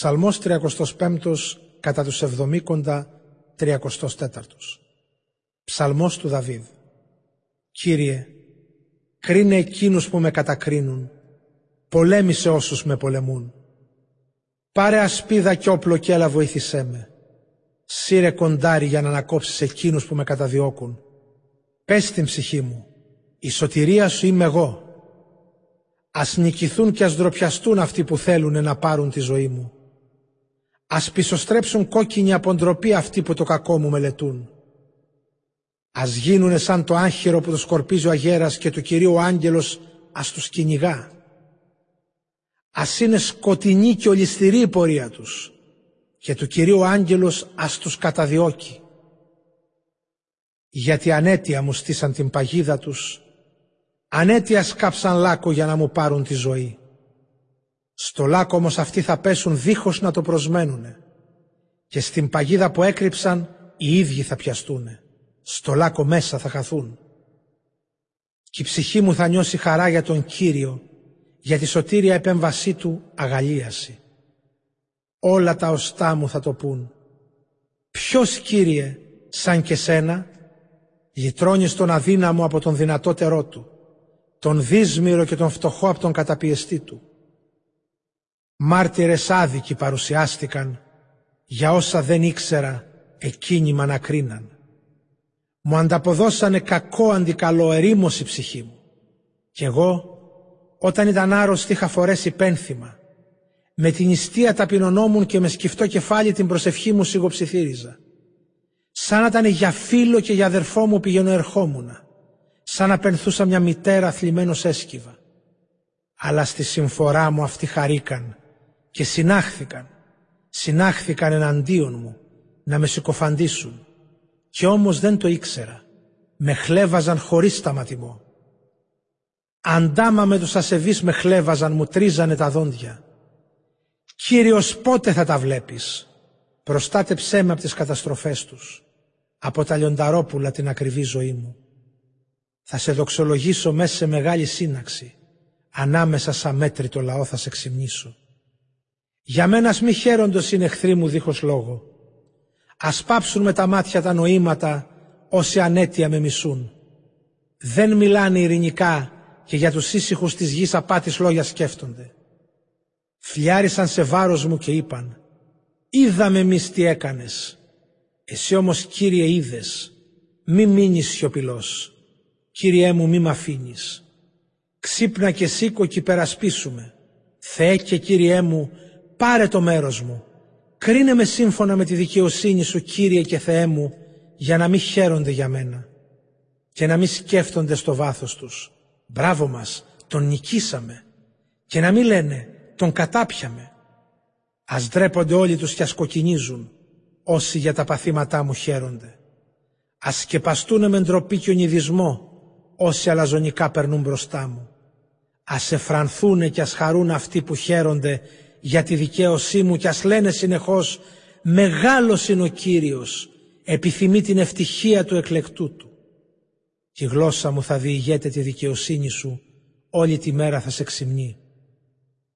Ψαλμός 35 κατά τους 70 34 Ψαλμός του Δαβίδ Κύριε, κρίνε εκείνους που με κατακρίνουν, πολέμησε όσους με πολεμούν. Πάρε ασπίδα και όπλο και έλα βοήθησέ με. Σύρε κοντάρι για να ανακόψεις εκείνους που με καταδιώκουν. Πες στην ψυχή μου, η σωτηρία σου είμαι εγώ. Ας νικηθούν και ας ντροπιαστούν αυτοί που θέλουν να πάρουν τη ζωή μου. Ας πισωστρέψουν κόκκινη από ντροπή αυτοί που το κακό μου μελετούν. Ας γίνουνε σαν το άγχυρο που το σκορπίζει ο αγέρας και του Κυρίου ο άγγελος ας τους κυνηγά. Ας είναι σκοτεινή και ολιστηρή η πορεία τους και του Κυρίου ο άγγελος ας τους καταδιώκει. Γιατί ανέτεια μου στήσαν την παγίδα τους, ανέτεια σκάψαν λάκκο για να μου πάρουν τη ζωή. Στο λάκκο όμως αυτοί θα πέσουν δίχως να το προσμένουνε και στην παγίδα που έκρυψαν οι ίδιοι θα πιαστούνε. Στο λάκκο μέσα θα χαθούν. Και η ψυχή μου θα νιώσει χαρά για τον Κύριο, για τη σωτήρια επέμβασή Του αγαλίαση. Όλα τα οστά μου θα το πούν. Ποιος Κύριε, σαν και σένα, γητρώνεις τον αδύναμο από τον δυνατότερό του, τον δύσμυρο και τον φτωχό από τον καταπιεστή του. Μάρτυρες άδικοι παρουσιάστηκαν, για όσα δεν ήξερα εκείνοι μ' ανακρίναν. Μου ανταποδώσανε κακό αντικαλό ερήμωση ψυχή μου. Κι εγώ, όταν ήταν άρρωστη, είχα φορέσει πένθυμα. Με την ιστία ταπεινωνόμουν και με σκυφτό κεφάλι την προσευχή μου σιγοψιθύριζα. Σαν να ήταν για φίλο και για αδερφό μου πηγαίνω ερχόμουνα. Σαν να πενθούσα μια μητέρα θλιμμένος έσκυβα. Αλλά στη συμφορά μου αυτοί χαρήκαν και συνάχθηκαν. Συνάχθηκαν εναντίον μου να με συκοφαντήσουν. Κι όμως δεν το ήξερα. Με χλέβαζαν χωρίς σταματημό. Αντάμα με τους ασεβείς με χλέβαζαν, μου τρίζανε τα δόντια. Κύριος πότε θα τα βλέπεις; Προστάτεψέ με από τις καταστροφές τους. Από τα λιονταρόπουλα την ακριβή ζωή μου. Θα σε δοξολογήσω μέσα σε μεγάλη σύναξη. Ανάμεσα σαν μέτρητο λαό θα σε ξυμνήσω. Για μένα μη χαίροντος είναι εχθροί μου δίχως λόγο. Ας πάψουν με τα μάτια τα νοήματα όσοι ανέτεια με μισούν. Δεν μιλάνε ειρηνικά και για τους ήσυχους της γης απάτης λόγια σκέφτονται. Φλιάρισαν σε βάρος μου και είπαν «Είδαμε εμείς τι έκανες. Εσύ όμως Κύριε είδες, μη μείνεις σιωπηλός. Κύριέ μου μη μ' αφήνεις. Ξύπνα και σήκω και υπερασπίσουμε. Θεέ και Κύριέ μου πάρε το μέρος μου. Κρίνε με σύμφωνα με τη δικαιοσύνη σου Κύριε και Θεέ μου για να μην χαίρονται για μένα και να μην σκέφτονται στο βάθος τους. Μπράβο μας, τον νικήσαμε και να μην λένε τον κατάπιαμε. Ας ντρέπονται όλοι τους και ας κοκκινίζουν όσοι για τα παθήματά μου χαίρονται. Ας σκεπαστούνε με ντροπή και ονειδισμό όσοι αλαζονικά περνούν μπροστά μου. Ας εφρανθούνε και ας χαρούν αυτοί που χαίρονται για τη δικαίωσή μου και ας λένε συνεχώς «Μεγάλος είναι ο Κύριος, επιθυμεί την ευτυχία του εκλεκτού του». Και η γλώσσα μου θα διηγέται τη δικαιοσύνη σου, όλη τη μέρα θα σε ξυμνεί.